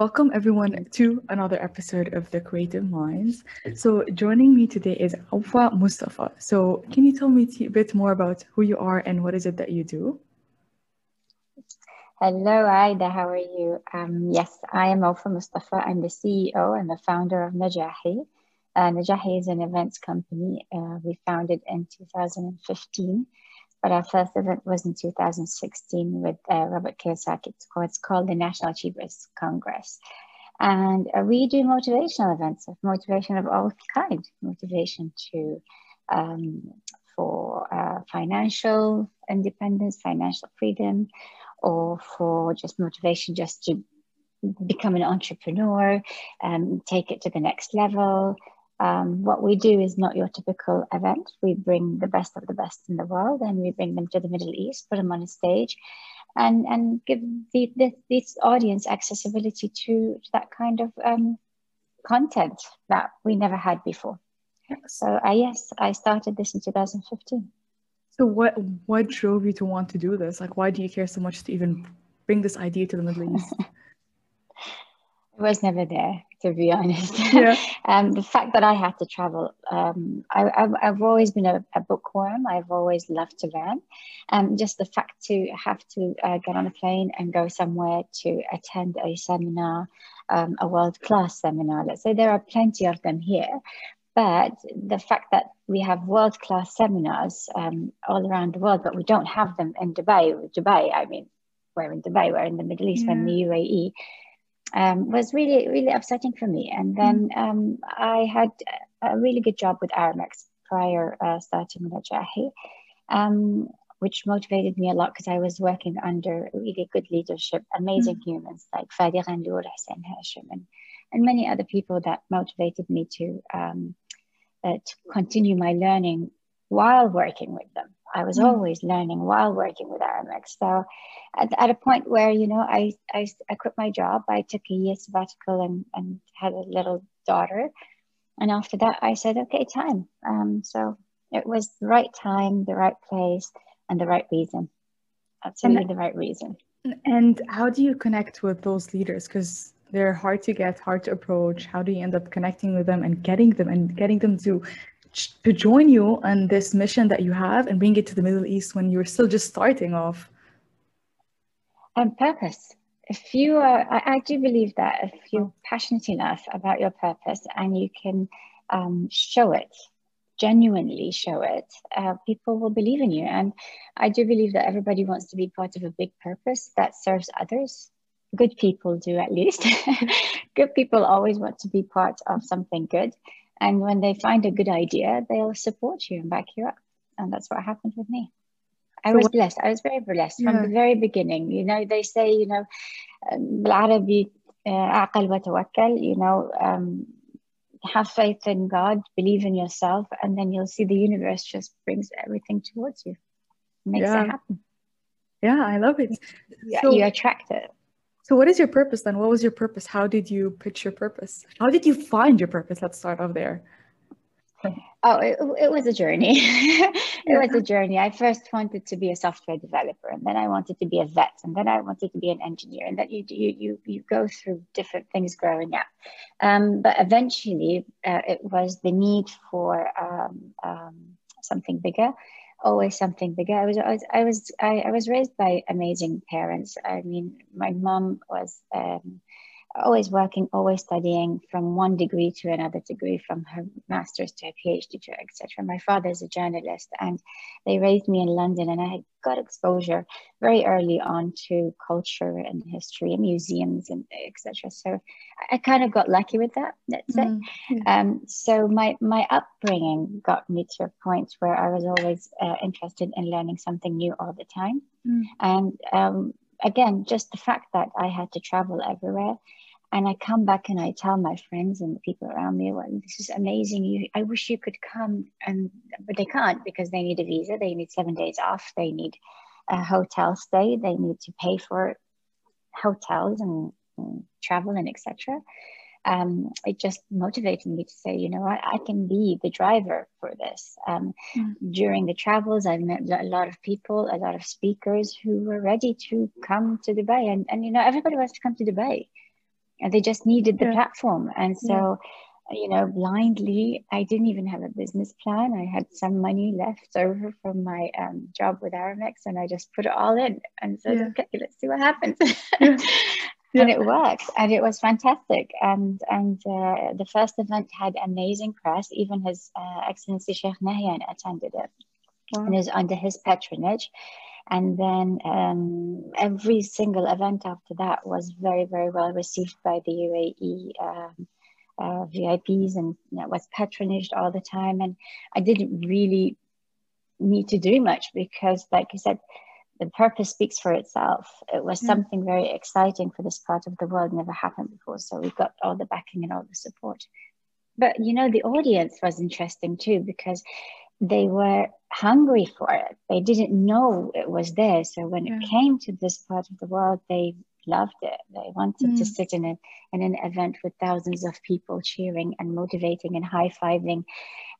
Welcome everyone to another episode of The Creative Minds. So joining me today is Awfa Mustafa. So can you tell me a bit more about who you are and what is it that you do? Hello, Aida. How are you? Um, yes, I am Awfa Mustafa. I'm the CEO and the founder of Najahi. Uh, Najahi is an events company uh, we founded in 2015 but our first event was in 2016 with uh, Robert Kiyosaki. It's called, the National Achievers Congress. And uh, we do motivational events of motivation of all kind, motivation to um, for uh, financial independence, financial freedom, or for just motivation just to become an entrepreneur, um, take it to the next level, um, what we do is not your typical event. We bring the best of the best in the world and we bring them to the Middle East, put them on a stage, and, and give the, the, this audience accessibility to, to that kind of um, content that we never had before. So, uh, yes, I started this in 2015. So, what what drove you to want to do this? Like, why do you care so much to even bring this idea to the Middle East? It was never there, to be honest. Yeah. um, the fact that I had to travel, um, I, have always been a, a, bookworm. I've always loved to learn. Um, just the fact to have to uh, get on a plane and go somewhere to attend a seminar, um, a world class seminar. Let's say there are plenty of them here. But the fact that we have world class seminars um, all around the world, but we don't have them in Dubai. Dubai, I mean, we're in Dubai, we're in the Middle East, yeah. we're in the UAE um, was really, really upsetting for me. And then mm. um, I had a really good job with Aramex prior uh, starting with um, which motivated me a lot because I was working under really good leadership, amazing mm. humans like Fadi Ghandour, Hussein Hachem, and, and many other people that motivated me to, um, uh, to continue my learning while working with them. I was mm. always learning while working with Aramex. So at, at a point where, you know, I, I, I quit my job, I took a year sabbatical and, and had a little daughter. And after that, I said, okay, time. Um, so it was the right time, the right place, and the right reason. Absolutely and, the right reason. And how do you connect with those leaders? Because they're hard to get, hard to approach. How do you end up connecting with them and getting them and getting them to to join you on this mission that you have and bring it to the Middle East when you're still just starting off? And purpose. If you are, I, I do believe that if you're passionate enough about your purpose and you can um, show it, genuinely show it, uh, people will believe in you. And I do believe that everybody wants to be part of a big purpose that serves others. Good people do, at least. good people always want to be part of something good. And when they find a good idea, they'll support you and back you up. And that's what happened with me. I was blessed. I was very blessed yeah. from the very beginning. You know, they say, you know, بالعربي عقل وتوكل, you know, um, have faith in God, believe in yourself, and then you'll see the universe just brings everything towards you, makes yeah. it happen. Yeah, I love it. Yeah, so, you attract it. So, what is your purpose then? What was your purpose? How did you pitch your purpose? How did you find your purpose? Let's start off there. Oh, it, it was a journey. it yeah. was a journey. I first wanted to be a software developer, and then I wanted to be a vet, and then I wanted to be an engineer, and then you you you, you go through different things growing up. Um, but eventually, uh, it was the need for um, um, something bigger always something bigger. I was, I was, I was, I, I was raised by amazing parents. I mean, my mom was um, always working, always studying from one degree to another degree, from her master's to her PhD to etc. My father is a journalist, and they raised me in London, and I got exposure very early on to culture and history and museums and etc. So I kind of got lucky with that. Let's say. Mm-hmm. Um, so my my upbringing got me to a point where I was always uh, interested in learning something new all the time, mm. and um, again, just the fact that I had to travel everywhere and I come back and I tell my friends and the people around me, well, this is amazing. You, I wish you could come, and but they can't because they need a visa. They need seven days off. They need a hotel stay. They need to pay for hotels and, and travel and etc. Um, it just motivated me to say, you know what, I can be the driver for this. Um, mm. During the travels, I've met a lot of people, a lot of speakers who were ready to come to Dubai, and and you know everybody wants to come to Dubai and they just needed the yeah. platform. And so, yeah. you know, blindly, I didn't even have a business plan. I had some money left over from my um, job with Aramex, and I just put it all in and said, yeah. okay, let's see what happens. and it worked and it was fantastic and and uh, the first event had amazing press even his uh, excellency sheikh nahyan attended it wow. and it was under his patronage and then um, every single event after that was very very well received by the uae um, uh, vips and you know, was patronaged all the time and i didn't really need to do much because like i said the purpose speaks for itself. It was something very exciting for this part of the world, never happened before. So we got all the backing and all the support. But you know, the audience was interesting too because they were hungry for it. They didn't know it was there. So when yeah. it came to this part of the world, they loved it. They wanted mm. to sit in, a, in an event with thousands of people cheering and motivating and high fiving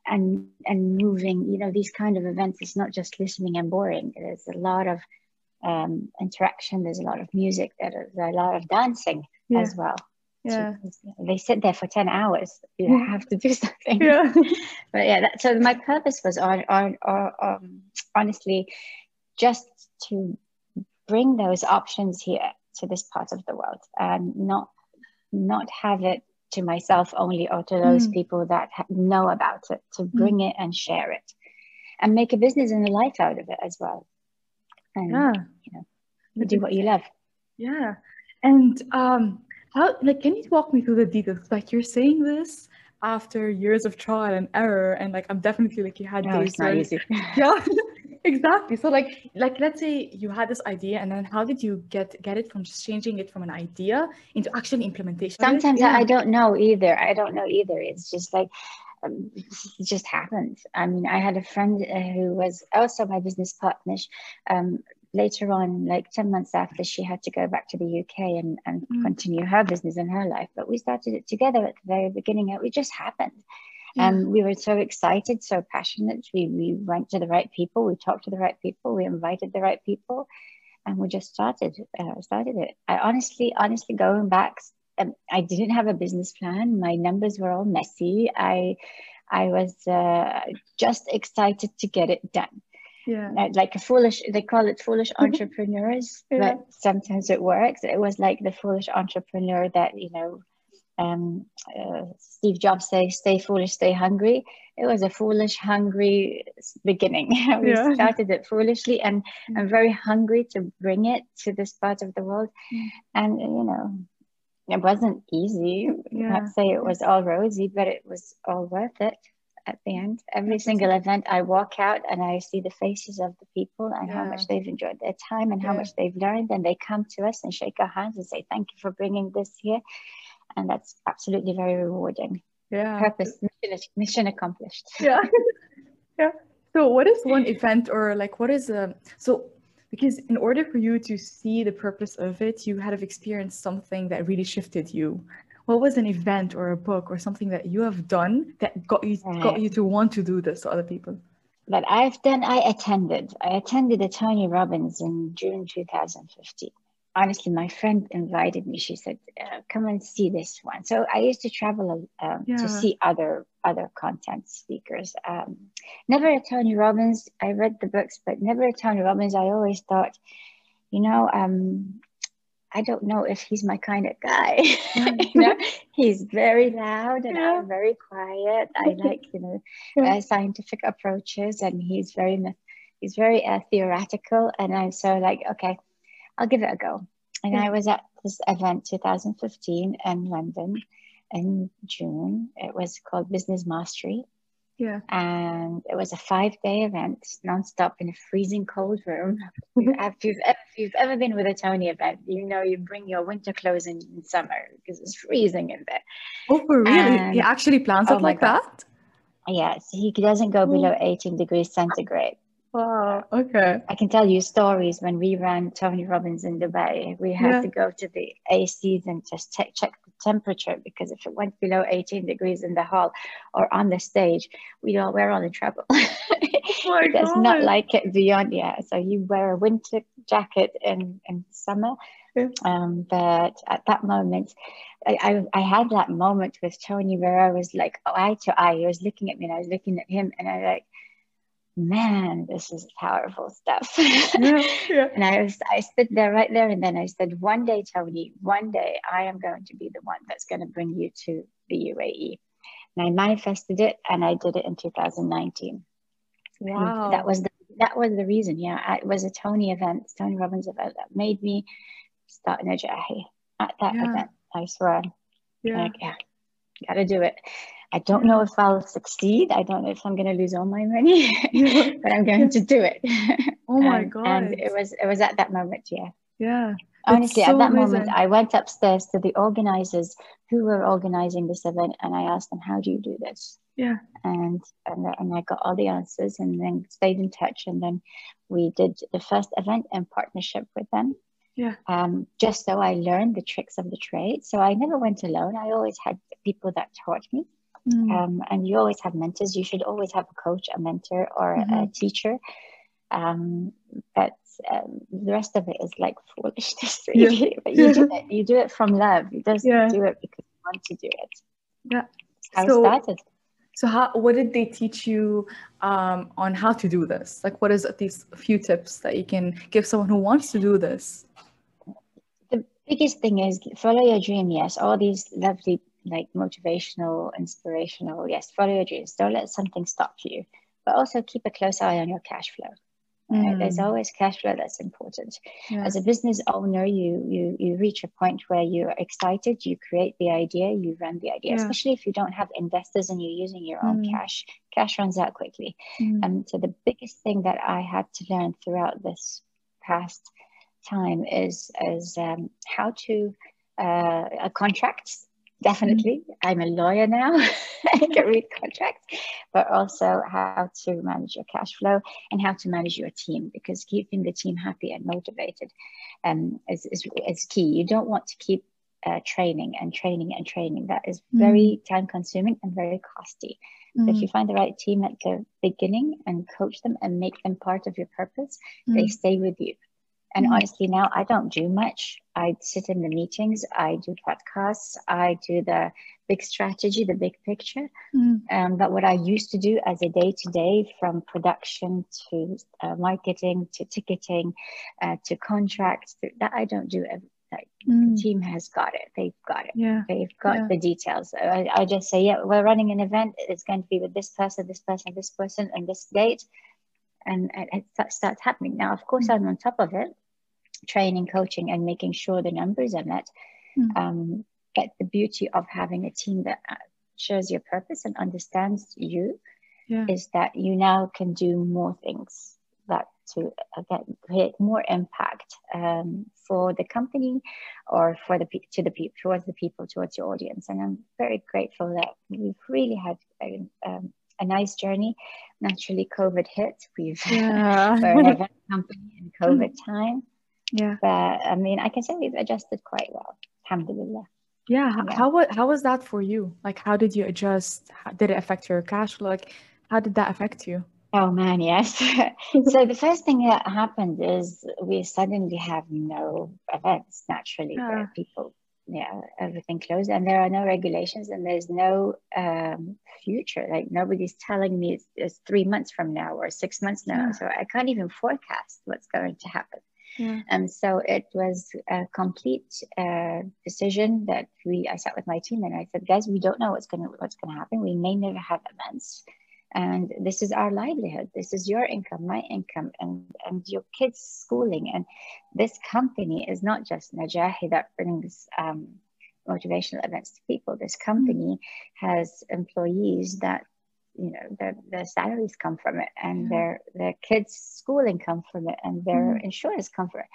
and and moving you know these kind of events it's not just listening and boring there's a lot of um, interaction there's a lot of music there's a lot of dancing yeah. as well yeah they sit there for 10 hours you have to do something yeah but yeah that, so my purpose was on on, on um, honestly just to bring those options here to this part of the world and not not have it to myself only or to those mm. people that know about it to mm. bring mm. it and share it and make a business and a life out of it as well and yeah. you know you do what you love yeah and um how like can you walk me through the details? Like you're saying this after years of trial and error and like i'm definitely like you had no, days it's not easy. yeah exactly. So like like let's say you had this idea and then how did you get get it from just changing it from an idea into actual implementation sometimes yeah. i don't know either. I don't know either. It's just like um, it just happened i mean i had a friend uh, who was also my business partner. Um, later on like 10 months after she had to go back to the uk and, and mm. continue her business and her life but we started it together at the very beginning it just happened and um, we were so excited, so passionate. We, we went to the right people, we talked to the right people, we invited the right people, and we just started uh, started it. I honestly, honestly, going back, um, I didn't have a business plan. My numbers were all messy. I I was uh, just excited to get it done. Yeah. Like a foolish, they call it foolish entrepreneurs, yeah. but sometimes it works. It was like the foolish entrepreneur that, you know, um, uh, Steve Jobs say, "Stay foolish, stay hungry." It was a foolish, hungry beginning. we yeah. started it foolishly, and mm. I'm very hungry to bring it to this part of the world. Mm. And you know, it wasn't easy. Yeah. Not say it was all rosy, but it was all worth it at the end. Every single event, I walk out and I see the faces of the people and yeah. how much they've enjoyed their time and yeah. how much they've learned. And they come to us and shake our hands and say, "Thank you for bringing this here." and that's absolutely very rewarding yeah purpose mission, mission accomplished yeah yeah so what is one event or like what is a so because in order for you to see the purpose of it you had to experience something that really shifted you what was an event or a book or something that you have done that got you right. got you to want to do this to other people that I've done, I attended. I attended a Tony Robbins in June 2015 honestly, my friend invited me. She said, uh, "Come and see this one." So I used to travel um, yeah. to see other other content speakers. Um, never a Tony Robbins. I read the books, but never a Tony Robbins. I always thought, you know, um, I don't know if he's my kind of guy. you know, he's very loud and yeah. I'm very quiet. I like you know yeah. uh, scientific approaches, and he's very he's very uh, theoretical. And I'm so like, okay, I'll give it a go. And I was at this event 2015 in London in June. It was called Business Mastery. Yeah. And it was a five day event, nonstop in a freezing cold room. if, you've, if you've ever been with a Tony event, you know you bring your winter clothes in, in summer because it's freezing in there. Oh, for really? And, he actually plans oh it like God. that? Yes, he doesn't go below 18 degrees centigrade. Wow. Okay. I can tell you stories when we ran Tony Robbins in Dubai. We had Yeah. to go to the ACs and just check check the temperature because if it went below 18 degrees in the hall or on the stage, we all we're all in trouble. Oh not like it beyond yeah. So you wear a winter jacket in in summer. Yeah. Um, but at that moment, I, I I had that moment with Tony where I was like eye to eye. He was looking at me and I was looking at him, and I was like, man, this is powerful stuff. Yeah. Yeah. And I was, I stood there right there, and then I said, "One day, Tony, one day, I am going to be the one that's going to bring you to the UAE." And I manifested it, and I did it in 2019. And Wow. that was the that was the reason. Yeah, it was a Tony event, Tony Robbins event, that made me start Najahi at that Yeah. event. I swear, yeah. like, yeah, gotta do it. I don't know if I'll succeed. I don't know if I'm going to lose all my money, but I'm going to do it. Oh my Um, God. And it was it was at that moment, yeah. Yeah. Honestly, so at that moment. I went upstairs to the organizers who were organizing this event, and I asked them, "How do you do this?" Yeah. And and and I got all the answers, and then stayed in touch, and then we did the first event in partnership with them. Yeah. Um, just so I learned the tricks of the trade. So I never went alone. I always had people that taught me. Mm. Um, and you always have mentors. You should always have a coach, a mentor, or a Mhm. teacher. Um, but um, the rest of it is like foolishness, Yeah. But you do it. You do it from love. You just Yeah. do it because you want to do it. Yeah. That's how So- it started. So how what did they teach you um, on how to do this? Like what is at least a few tips that you can give someone who wants to do this? The biggest thing is follow your dream. Yes, all these lovely like motivational, inspirational. Yes, follow your dreams. Don't let something stop you. But also keep a close eye on your cash flow. Right? There's Mm. always cash flow that's important. Yeah. as a business owner you you you reach a point where you're excited you create the idea you run the idea Yeah. especially if you don't have investors and you're using your own Mm. cash cash runs out quickly Mm. um, so the biggest thing that i had to learn throughout this past time is is um, how to uh, contracts definitely i'm a lawyer now i can read contracts but also how to manage your cash flow and how to manage your team because keeping the team happy and motivated um, is, is, is key. You don't want to keep uh, training and training and training. That is very time consuming and very costly. But if Mm. you find the right team at the beginning and coach them and make them part of your purpose, they Mm. stay with you. And Mm. honestly, now I don't do much. I sit in the meetings, I do podcasts, I do the big strategy, the big picture. Mm. Um, but what I used to do as a day to day, from production to uh, marketing to ticketing uh, to contracts, that I don't do. Every, like, The Mm. team has got it. They've got it. Yeah. They've got Yeah. the details. I, I just say, yeah, we're running an event. It's going to be with this person, this person, this person, and this date, and, and it starts happening. Now, of course, Mm. I'm on top of it, training, coaching, and making sure the numbers are met. Mm. Um, but the beauty of having a team that uh, shares your purpose and understands you Yeah. is that you now can do more things that to again create more impact um, for the company or for the to the people towards the people towards your audience and i'm very grateful that we've really had a, um, a nice journey naturally covid hit we've Yeah. we're an event company in mm. covid time yeah. but i mean i can say we've adjusted quite well alhamdulillah Yeah. Yeah. How how was that for you? Like how did you adjust? How, did it affect your cash flow? Like how did that affect you? Oh man, yes. so the first thing that happened is we suddenly have no events naturally Yeah. where people, yeah, everything closed and there are no regulations and there's no um, future. Like nobody's telling me it's, it's three months from now or six months now. Yeah. So I can't even forecast what's going to happen. Yeah. And so it was a complete uh, decision that we. I sat with my team and I said, guys, we don't know what's gonna what's gonna happen. We may never have events, and this is our livelihood. This is your income, my income, and and your kids' schooling. And this company is not just Najahi that brings um, motivational events to people. This company has employees that you know their their salaries come from it and Yeah. their their kids schooling come from it and their Mm. insurance come from it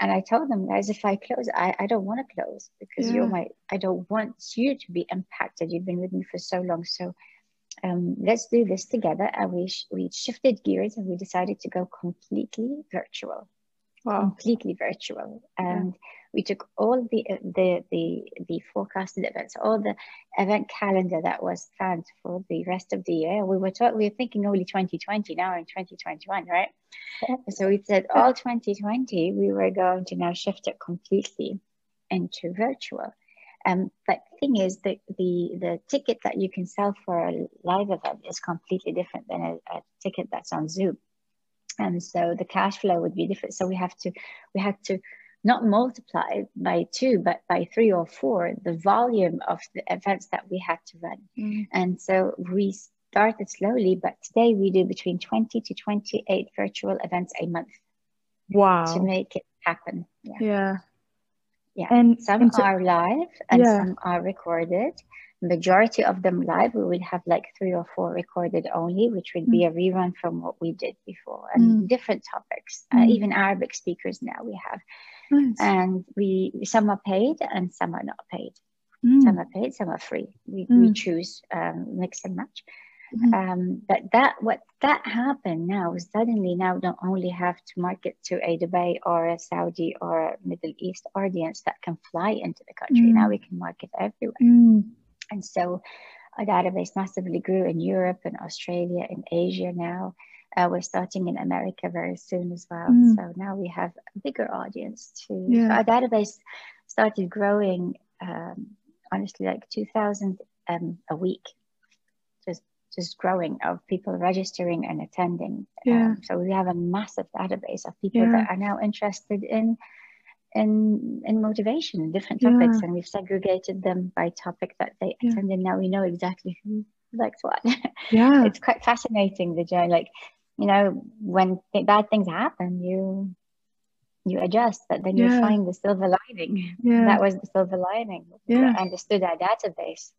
and i told them guys if i close i, I don't want to close because you're my i don't want you to be impacted you've been with me for so long so um, let's do this together. And we, sh- we shifted gears and we decided to go completely virtual. Wow. Completely virtual. And yeah. we took all the, the, the, the forecasted events, all the event calendar that was planned for the rest of the year. We were, taught, we were thinking only 2020, now in 2021, right? so we said all 2020, we were going to now shift it completely into virtual. Um, but the thing is that the, the ticket that you can sell for a live event is completely different than a, a ticket that's on Zoom. And so the cash flow would be different. So we have to, we had to not multiply by two, but by three or four, the volume of the events that we had to run. Mm. And so we started slowly, but today we do between 20 to 28 virtual events a month. Wow. To make it happen. Yeah. yeah. Yeah, and some and so, are live and yeah. some are recorded. Majority of them live. We will have like three or four recorded only, which would be mm. a rerun from what we did before, and mm. different topics. Uh, mm. Uh, even Arabic speakers now we have, nice. and we some are paid and some are not paid. Mm. Some are paid, some are free. We we mm. choose um, mix and match. Mm-hmm. Um, but that what that happened now suddenly now don't only have to market to a Dubai or a Saudi or a Middle East audience that can fly into the country. Mm. Now we can market everywhere. Mm. And so our database massively grew in Europe and Australia and Asia now. Uh, we're starting in America very soon as well. Mm. So now we have a bigger audience too. Yeah. Our database started growing um, honestly like 2,000 um, a week just growing of people registering and attending. Yeah. Um, so we have a massive database of people yeah. that are now interested in in in motivation in different topics, yeah. and we've segregated them by topic that they yeah. attend, and now we know exactly who likes what. Yeah, it's quite fascinating the journey. Like you know, when th- bad things happen, you you adjust, but then you find the silver lining. Yeah. That was the silver lining. Yeah. understood our database.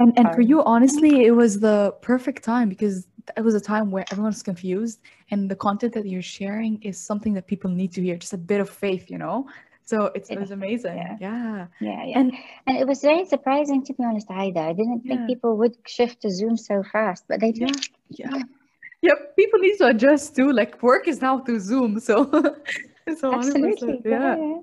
And and for you, honestly, it was the perfect time because it was a time where everyone's confused, and the content that you're sharing is something that people need to hear. Just a bit of faith, you know. So it's, it was amazing. Yeah. yeah. Yeah. Yeah. And, and it was very surprising, to be honest, either. I didn't think people would shift to Zoom so fast, but they did. Yeah. Yeah. yeah. People need to adjust too. Like work is now through Zoom. So, so Absolutely. Yeah. yeah.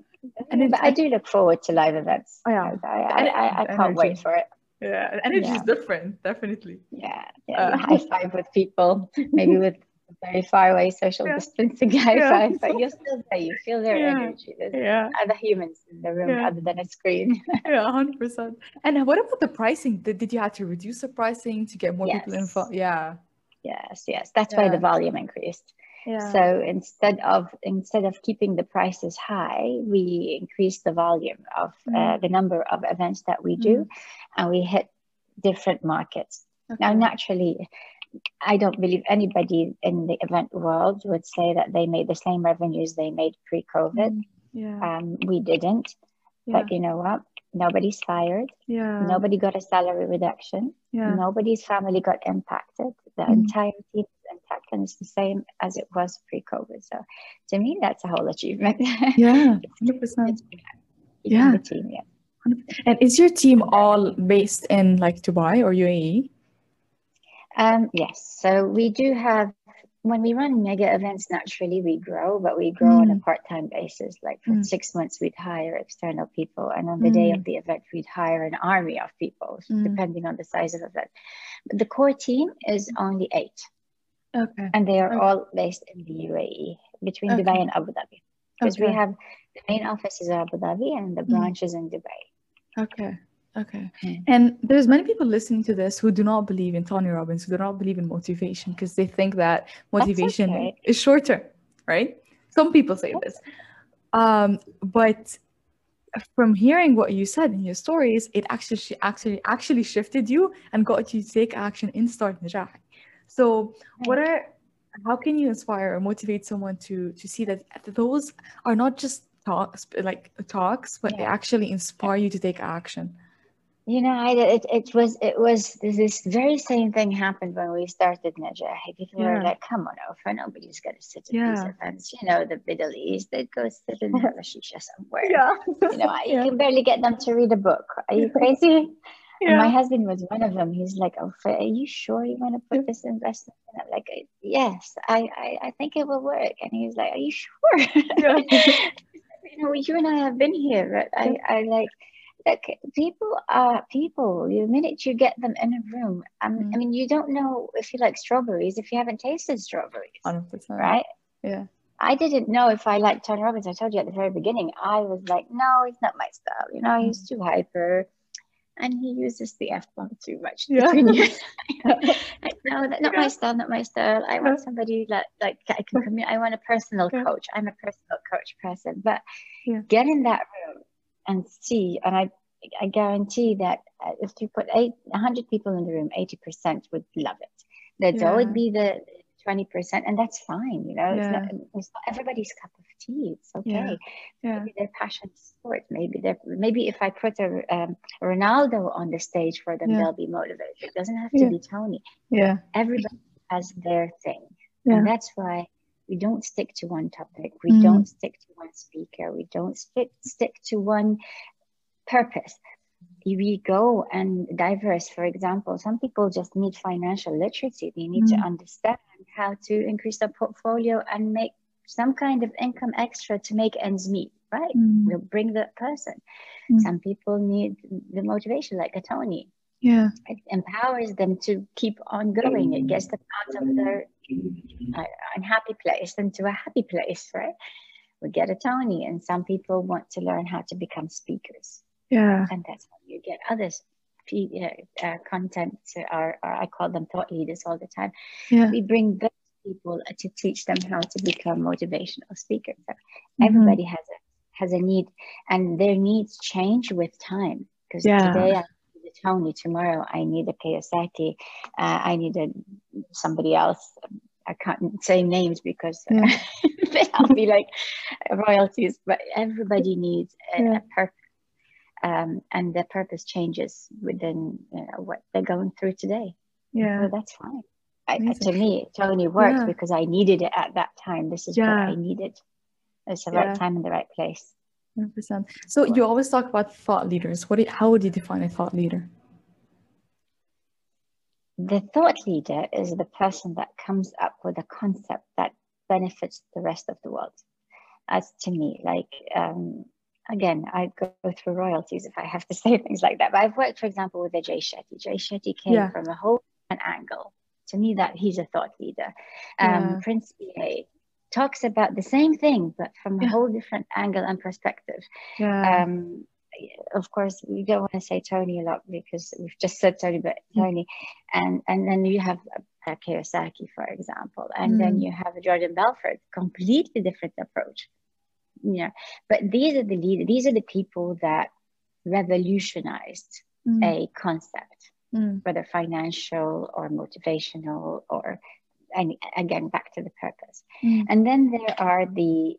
And but I do look forward to live events. Oh, yeah. I, I, I, I can't wait for it yeah energy yeah. is different definitely yeah yeah uh, high five with people maybe with very far away social yeah. distancing high yeah. five but you're still there you feel their yeah. energy there's yeah. other humans in the room other than a screen yeah 100% and what about the pricing did, did you have to reduce the pricing to get more yes. people involved yeah yes yes that's why the volume increased yeah. So instead of instead of keeping the prices high, we increase the volume of mm. uh, the number of events that we do, mm. and we hit different markets. Okay. Now, naturally, I don't believe anybody in the event world would say that they made the same revenues they made pre-COVID. Mm. Yeah. Um, we didn't, yeah. but you know what? Nobody's fired. Yeah. Nobody got a salary reduction. Yeah. Nobody's family got impacted. The mm. entire team intact and it's the same as it was pre-COVID. So to me, that's a whole achievement. Yeah, 100%. yeah. Team, yeah. And is your team all based in like Dubai or UAE? Um, yes. So we do have when we run mega events, naturally we grow, but we grow mm. on a mm. part-time basis. Like for mm. six months, we'd hire external people, and on the mm. day of mm. the event, we'd hire an army of people, mm. depending on the size of the event. But the core team is only eight. Okay. And they are okay. all based in the UAE between okay. Dubai and Abu Dhabi. Because okay. we have the main office is Abu Dhabi and the branch is in Dubai. Okay. Okay. Mm. And there's many people listening to this who do not believe in Tony Robbins, who do not believe in motivation because they think that motivation okay. is short term, right? Some people say this. Um, but from hearing what you said in your stories, it actually actually actually shifted you and got you to take action in Start Najahi. So, what are how can you inspire or motivate someone to to see that those are not just talks like talks, but yeah. they actually inspire you to take action? You know, I, it, it was it was this very same thing happened when we started Najahi. People yeah. were like, "Come on over, nobody's gonna sit at yeah. these events." You know, the Middle East, they'd go sit in a shisha somewhere. Yeah, you know, you yeah. can barely get them to read a book. Are you crazy? Yeah. And my husband was one of them. He's like, "Oh, are you sure you want to put this investment?" And I'm like, "Yes, I, I, I think it will work." And he's like, "Are you sure?" You know, you and I have been here, but I, I like people are people. The minute you get them in a room, um, mm. I mean, you don't know if you like strawberries if you haven't tasted strawberries, 100%. right? Yeah. I didn't know if I liked Tony Robbins. I told you at the very beginning, I was like, no, it's not my style. You know, he's mm. too hyper and he uses the F bomb too much. Yeah. no, not my style, not my style. I want somebody that like I can communicate. I want a personal coach. I'm a personal coach person. But yeah. get in that room and see, and I I guarantee that uh, if you put eight, 100 people in the room, 80% would love it. There'd yeah. always be the 20%, and that's fine. You know, yeah. it's, not, it's not everybody's cup of tea. It's okay. Yeah. Maybe their passion sport. Maybe they're, maybe if I put a um, Ronaldo on the stage for them, they'll be motivated. It doesn't have to be Tony. Yeah. Everybody has their thing. And that's why we don't stick to one topic. We mm. don't stick to one speaker. We don't stick, stick to one purpose we go and diverse. For example, some people just need financial literacy. They need mm. to understand how to increase their portfolio and make some kind of income extra to make ends meet, right? Mm. Will bring the person. Mm. Some people need the motivation, like a Tony. Yeah. It empowers them to keep on going. It gets them out of their uh, unhappy place into a happy place, right? We get a Tony, and some people want to learn how to become speakers. Yeah. And that's how you get others uh, content or, or, I call them thought leaders all the time. Yeah. We bring those people to teach them how to become motivational speakers. So mm-hmm. Everybody has a has a need, and their needs change with time. Because yeah. today I need a Tony, tomorrow I need a Kiyosaki, uh, I need a somebody else. I can't say names because uh, yeah. I'll be like royalties. But everybody needs a, yeah. a purpose um, and their purpose changes within you know, what they're going through today. Yeah, so that's fine. I, to me, it totally worked yeah. because I needed it at that time. This is what I needed. It's the right time in the right place. 100%. So you always talk about thought leaders. What? Do you, how would you define a thought leader? The thought leader is the person that comes up with a concept that benefits the rest of the world. As to me, like um, again, I go through royalties if I have to say things like that. But I've worked, for example, with a Jay Shetty. Jay Shetty came yeah. from a whole angle. To me, that he's a thought leader. Um, yeah. Prince EA talks about the same thing, but from yeah. a whole different angle and perspective. Yeah. Um, of course, we don't want to say Tony a lot because we've just said Tony, but mm. Tony, and and then you have uh, Kiyosaki, for example, and mm. then you have Jordan Belfort, completely different approach you know but these are the leaders these are the people that revolutionized mm. a concept mm. whether financial or motivational or and again back to the purpose mm. and then there are the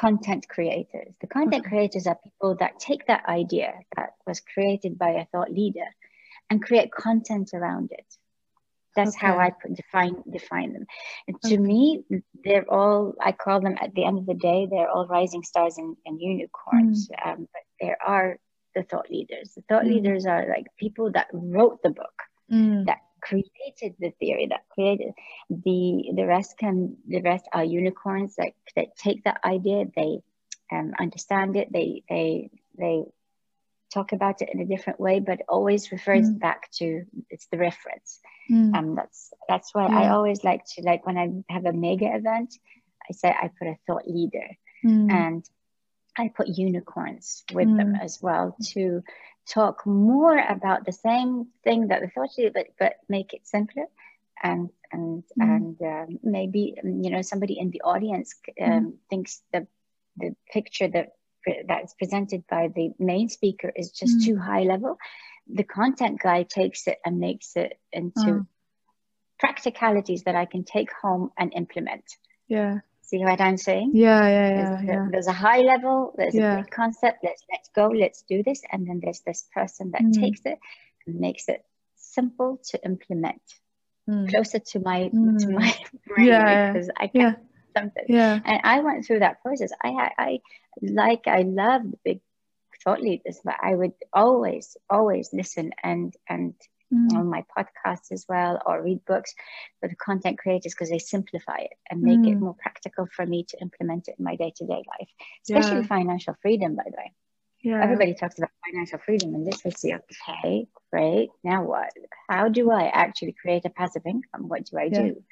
content creators the content okay. creators are people that take that idea that was created by a thought leader and create content around it that's okay. how I define define them. And to me, they're all I call them at the end of the day, they're all rising stars and, and unicorns. Mm. Um, but there are the thought leaders. The thought mm. leaders are like people that wrote the book, mm. that created the theory, that created the the rest can the rest are unicorns that that take that idea, they um, understand it, they they they talk about it in a different way, but always refers mm. back to it's the reference. Mm. Um, that's that's why yeah. I always like to like when I have a mega event, I say I put a thought leader mm. and I put unicorns with them mm. as well to talk more about the same thing that we thought leader, but but make it simpler and and mm. and um, maybe you know somebody in the audience um, thinks the the picture that that's presented by the main speaker is just mm. too high level the content guy takes it and makes it into mm. practicalities that i can take home and implement yeah see what i'm saying yeah yeah yeah there's, yeah. there's a high level there's yeah. a big concept let's let's go let's do this and then there's this person that mm. takes it and makes it simple to implement mm. closer to my to mm. my brain yeah, because i can something. Yeah. And I went through that process. I I like I love the big thought leaders, but I would always, always listen and and mm. on my podcasts as well or read books for the content creators because they simplify it and make mm. it more practical for me to implement it in my day-to-day life, especially yeah. financial freedom, by the way. Yeah. Everybody talks about financial freedom, and this is the okay, great. Now what? How do I actually create a passive income? What do I yeah. do?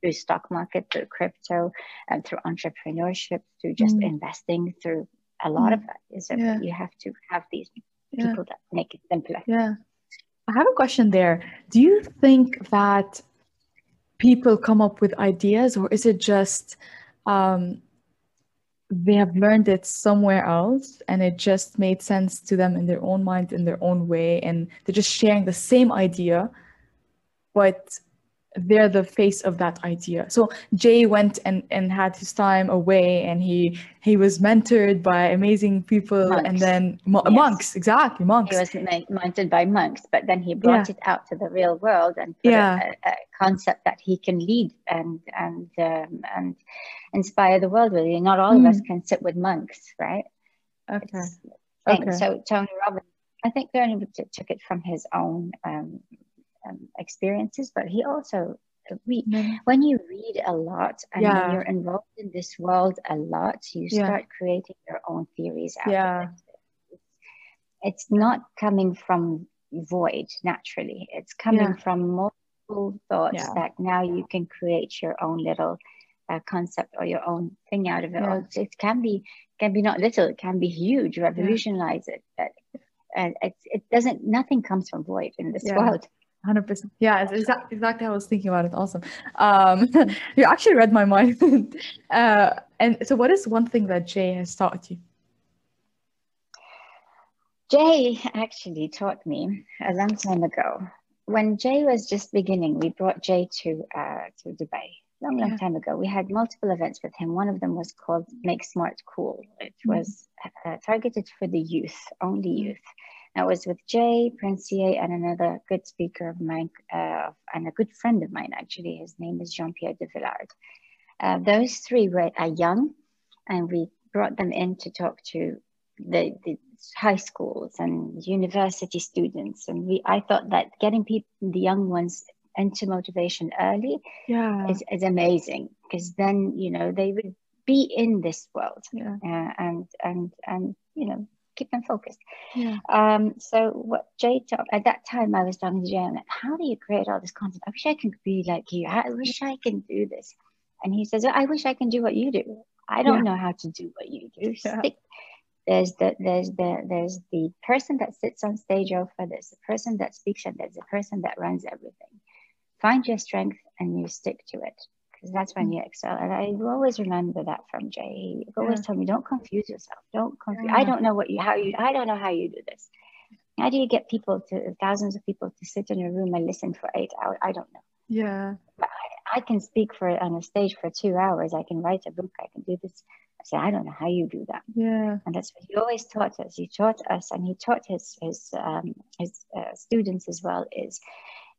Through stock market, through crypto, and through entrepreneurship, through just mm. investing, through a lot mm. of that. Is that yeah. you have to have these people that make it simpler. Yeah. I have a question there. Do you think that people come up with ideas, or is it just um, they have learned it somewhere else and it just made sense to them in their own mind, in their own way, and they're just sharing the same idea, but they're the face of that idea. So Jay went and, and had his time away and he he was mentored by amazing people monks. and then mo- yes. monks, exactly, monks. He was mentored by monks, but then he brought yeah. it out to the real world and yeah. a, a, concept that he can lead and and um, and inspire the world with. Not all mm. of us mm. can sit with monks, right? Okay. okay. So Tony Robbins, I think Tony took it from his own um, um, experiences, but he also we mm. when you read a lot and yeah. when you're involved in this world a lot, you yeah. start creating your own theories out yeah. it. It's not coming from void naturally. It's coming yeah. from multiple thoughts that now you can create your own little uh, concept or your own thing out of it. Or it can be can be not little, it can be huge, revolutionize it. But uh, it, it doesn't nothing comes from void in this world. 100% yeah it's exactly, exactly how i was thinking about it. Awesome. Um, you actually read my mind. Uh, and so what is one thing that jay has taught you? Jay actually taught me a long time ago. When jay was just beginning we brought jay to uh, to dubai. Long long yeah. time ago. We had multiple events with him. One of them was called make smart cool. It mm-hmm. was uh, targeted for the youth only mm-hmm. I was with Jay, Prince Ea, and another good speaker of mine, uh, and a good friend of mine, actually. His name is Jean Pierre de Villiers. Uh, those three were are young, and we brought them in to talk to the, the high schools and university students. And we, I thought that getting people, the young ones, into motivation early yeah. is, is amazing because then you know they would be in this world yeah. uh, and and and you know keep them focused. Yeah. Um, so what Jay taught at that time, I was talking to Jay, and how do you create all this content? I wish I could be like you. I wish I can do this. And he says, I wish I can do what you do. I don't yeah. know how to do what you do. Yeah. Stick. There's the there's the there's the person that sits on stage over. There's the person that speaks, and there's the person that runs everything. Find your strength and you stick to it because that's when you excel. And I always remember that from Jay. He always yeah. told me, don't confuse yourself. Don't confuse. Yeah. I don't know what you, how you, I don't know how you do this. How do you get people to, thousands of people to sit in a room and listen for eight hours? I don't know. Yeah. But I, I can speak for on a stage for two hours. I can write a book. I can do this. I said, I don't know how you do that. Yeah. And that's what he always taught us. He taught us, and he taught his his um, his uh, students as well. Is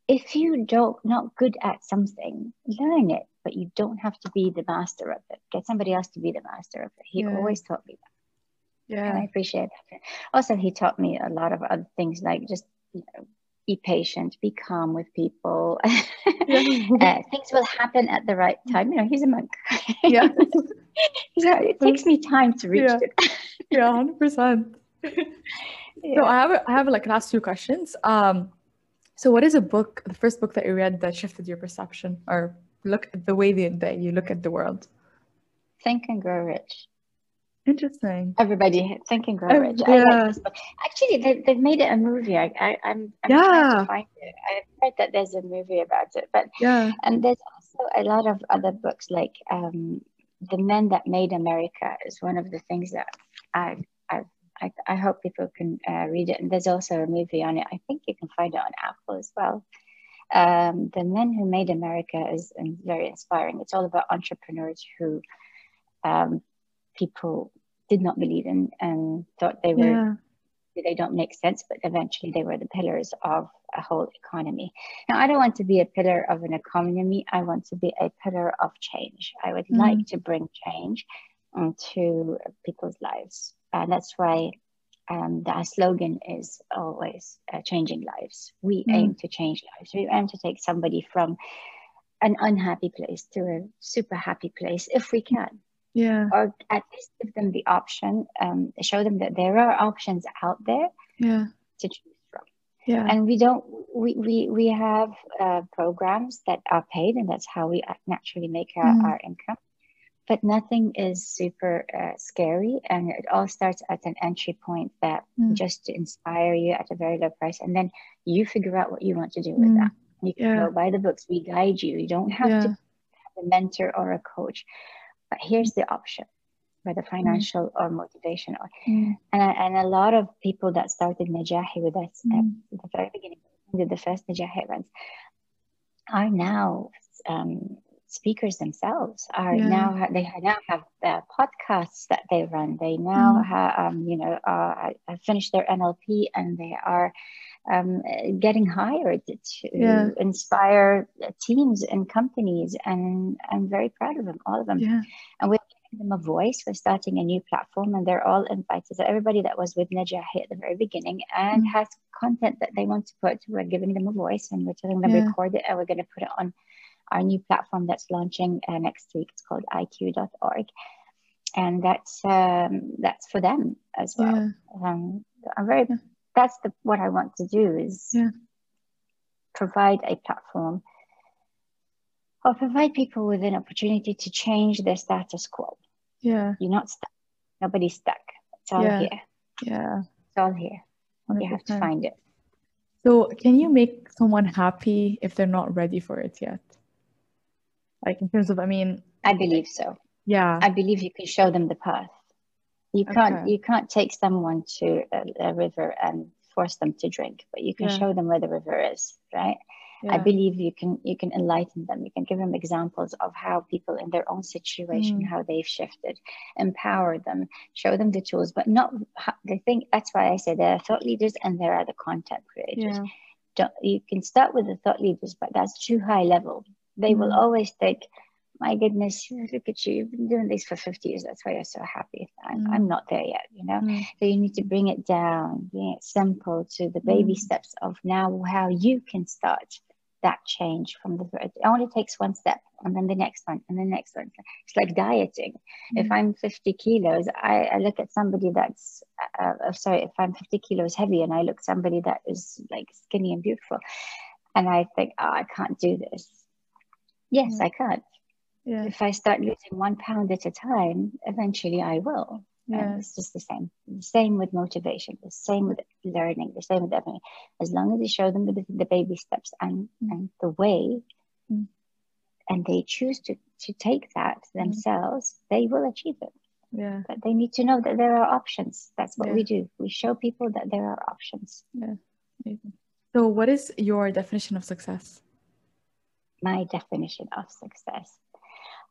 if you don't not good at something, learn it but you don't have to be the master of it. Get somebody else to be the master of it. He yeah. always taught me that. Yeah. And I appreciate that. Also, he taught me a lot of other things like just, you know, be patient, be calm with people. uh, things will happen at the right time. You know, he's a monk. Yeah. so it takes me time to reach yeah. it. yeah, hundred percent. Yeah. So I have I have like last two questions. Um, so what is a book, the first book that you read that shifted your perception or look at the way that you look at the world? Think and Grow Rich. Interesting. Everybody, Think and Grow Rich. Yeah. Like Actually, they, they've made it a movie. I, I, am I'm, I'm yeah. trying to find it. I've heard that there's a movie about it, but yeah. And there's also a lot of other books like um, The Men That Made America is one of the things that I I I, I hope people can uh, read it. And there's also a movie on it. I think you can find it on Apple as well. Um, the Men Who Made America is very inspiring. It's all about entrepreneurs who um, people did not believe in and thought they were yeah. they don't make sense, but eventually they were the pillars of a whole economy. Now, I don't want to be a pillar of an economy. I want to be a pillar of change. I would mm. like to bring change into people's lives. And that's why um, the, our slogan is always uh, changing lives. We mm. aim to change lives. We aim to take somebody from an unhappy place to a super happy place if we can. Yeah. Or at least give them the option, um, show them that there are options out there yeah. to choose from. Yeah. And we don't, we, we, we have uh, programs that are paid, and that's how we naturally make our, mm. our income but nothing is super uh, scary and it all starts at an entry point that mm. just to inspire you at a very low price and then you figure out what you want to do with mm. that you can yeah. go buy the books we guide you you don't have yeah. to have a mentor or a coach but here's the option whether mm. financial mm. or motivational mm. and, and a lot of people that started najahi with us at mm. the very beginning did the first najahi events are now um, speakers themselves are yeah. now they now have uh, podcasts that they run. They now mm. have um, you know uh, finished their NLP and they are um, getting hired to yeah. inspire teams and companies, and I'm very proud of them, all of them. Yeah. And we're giving them a voice. We're starting a new platform, and they're all invited. So everybody that was with Najahi at the very beginning and mm. has content that they want to put, we're giving them a voice, and we're telling them record it, and we're going to put it on our new platform that's launching uh, next week. It's called iKew.org, and that's um, that's for them as well. Yeah. Um, I'm very. That's the what I want to do is yeah. provide a platform or provide people with an opportunity to change their status quo. Yeah, you're not stuck. Nobody's stuck. It's all yeah. here. Yeah, it's all here. 100%. You have to find it. So, can you make someone happy if they're not ready for it yet? Like in terms of i mean i believe so yeah i believe you can show them the path you can't okay. you can't take someone to a, a, river and force them to drink but you can yeah. show them where the river is right yeah. i believe you can you can enlighten them you can give them examples of how people in their own situation mm. how they've shifted empower them show them the tools but not the thing that's why i say there are thought leaders and there are the content creators yeah. Don't, you can start with the thought leaders but that's too high level they will always think, my goodness, look at you. You've been doing this for 50 years. That's why you're so happy. I'm, mm. I'm not there yet, you know? Mm. So you need to bring it down, bring it simple to the baby mm. steps of now how you can start that change from the it only takes one step and then the next one and the next one it's like dieting mm. if i'm 50 kilos I, I, look at somebody that's uh, uh, sorry if i'm 50 kilos heavy and i look somebody that is like skinny and beautiful and i think oh i can't do this Yes, I can. Yeah. If I start losing one pound at a time, eventually I will. Yeah. And it's just the same. The same with motivation, the same with learning, the same with everything. As long as you show them the, the baby steps and, mm. and the way, mm. and they choose to, to take that mm. themselves, they will achieve it. Yeah. But they need to know that there are options. That's what yeah. we do. We show people that there are options. Yeah. So, what is your definition of success? My definition of success.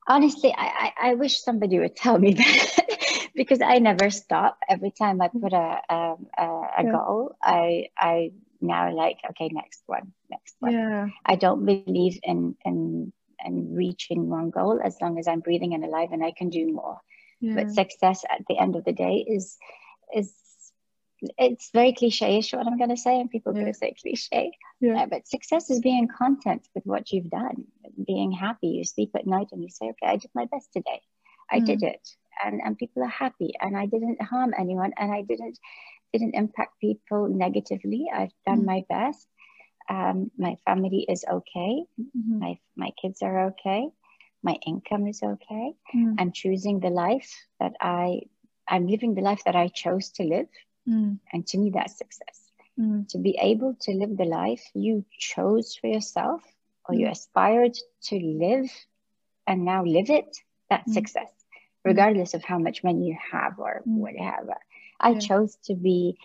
Honestly, I, I, I wish somebody would tell me that because I never stop. Every time I put a, a, a, a yeah. goal, I, I now like, okay, next one, next one. Yeah. I don't believe in, in, in reaching one goal as long as I'm breathing and alive and I can do more. Yeah. But success at the end of the day is, is it's very cliche-ish what I'm going to say, and people to say cliche. Yeah. Uh, but success is being content with what you've done, being happy. You sleep at night and you say, "Okay, I did my best today. I mm. did it," and and people are happy, and I didn't harm anyone, and I didn't didn't impact people negatively. I've done mm. my best. Um, my family is okay. Mm-hmm. My my kids are okay. My income is okay. Mm. I'm choosing the life that I I'm living the life that I chose to live. Mm. And to me, that's success. Mm. To be able to live the life you chose for yourself or you mm. aspired to live and now live it, that's mm. success, regardless of how much money you have or Mm. whatever. I Yeah. chose to be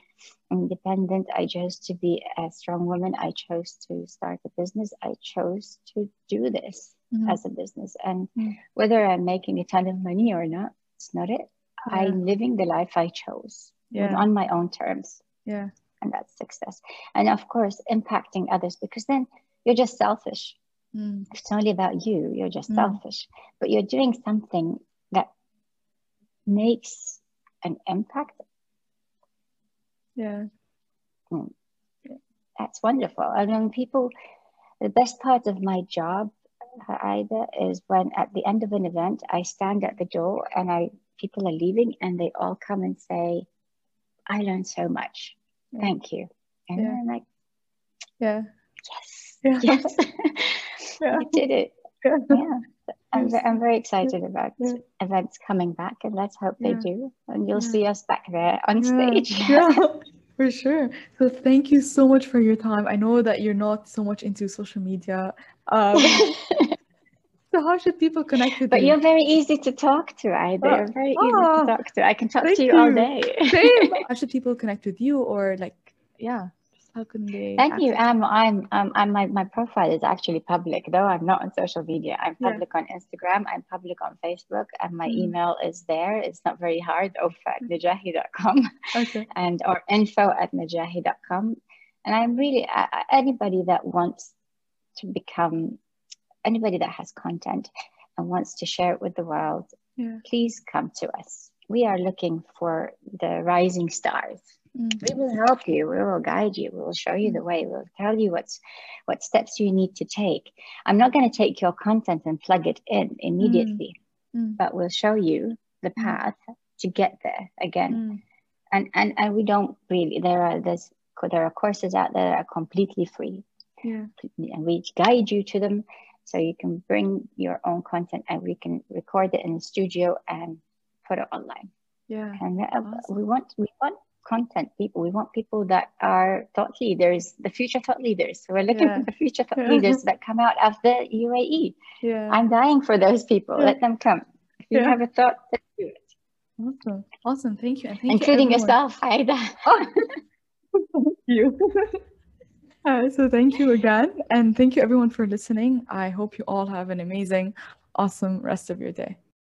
independent. I chose to be a strong woman. I chose to start a business. I chose to do this Mhm. as a business. And Mm. whether I'm making a ton of money or not, it's not it. Yeah. I'm living the life I chose Yeah. on my own terms Yeah. and that's success and of course impacting others because then you're just selfish Mm. if it's only about you you're just Mm. selfish but you're doing something that makes an impact Yeah. Mm. That's wonderful. I mean, people, the best part of my job, either, is when at the end of an event, I stand at the door and I people are leaving and they all come and say, I learned so much. Yeah. Thank you. And yeah. I'm like, yeah. Yes. Yeah. Yes. yeah. I did it. Yeah. yeah. I'm, I'm very excited about yeah. events coming back and let's hope they do. And you'll see us back there on stage. yeah. For sure. So thank you so much for your time. I know that you're not so much into social media. Um, so how should people connect with but you? But you're very easy to talk to, Aida. Oh, you're very easy to talk to. I can talk to you, you, all day. How should people connect with you or like, yeah, how can they? Thank you. Um, I'm, um, I'm, my, my profile is actually public, though I'm not on social media. I'm public yeah. on Instagram. I'm public on Facebook, and my mm. email is there. It's not very hard. Awfa at najahi.com. Okay. And or info at najahi.com. And I'm really uh, anybody that wants to become anybody that has content and wants to share it with the world. Yeah. Please come to us. We are looking for the rising stars Mm-hmm. We will help you. We will guide you. We will show you the way. We'll tell you what's what steps you need to take. I'm not going to take your content and plug it in immediately, mm-hmm. but we'll show you the mm. path to get there again. Mm. And and and we don't really. There are there's there are courses out there that are completely free. Yeah. And we guide you to them so you can bring your own content and we can record it in the studio and put it online. Yeah. And awesome. we want we want content people. We want people that are thought leaders, the future thought leaders. So we're looking yeah. for the future thought leaders that come out of the UAE. Yeah. I'm dying for those people. Yeah. Let them come. If you have a thought, let's do it. Awesome. Awesome. Thank you. Thank Including you yourself, Aida. Oh. thank you. Uh, so thank you again. And thank you everyone for listening. I hope you all have an amazing, awesome rest of your day.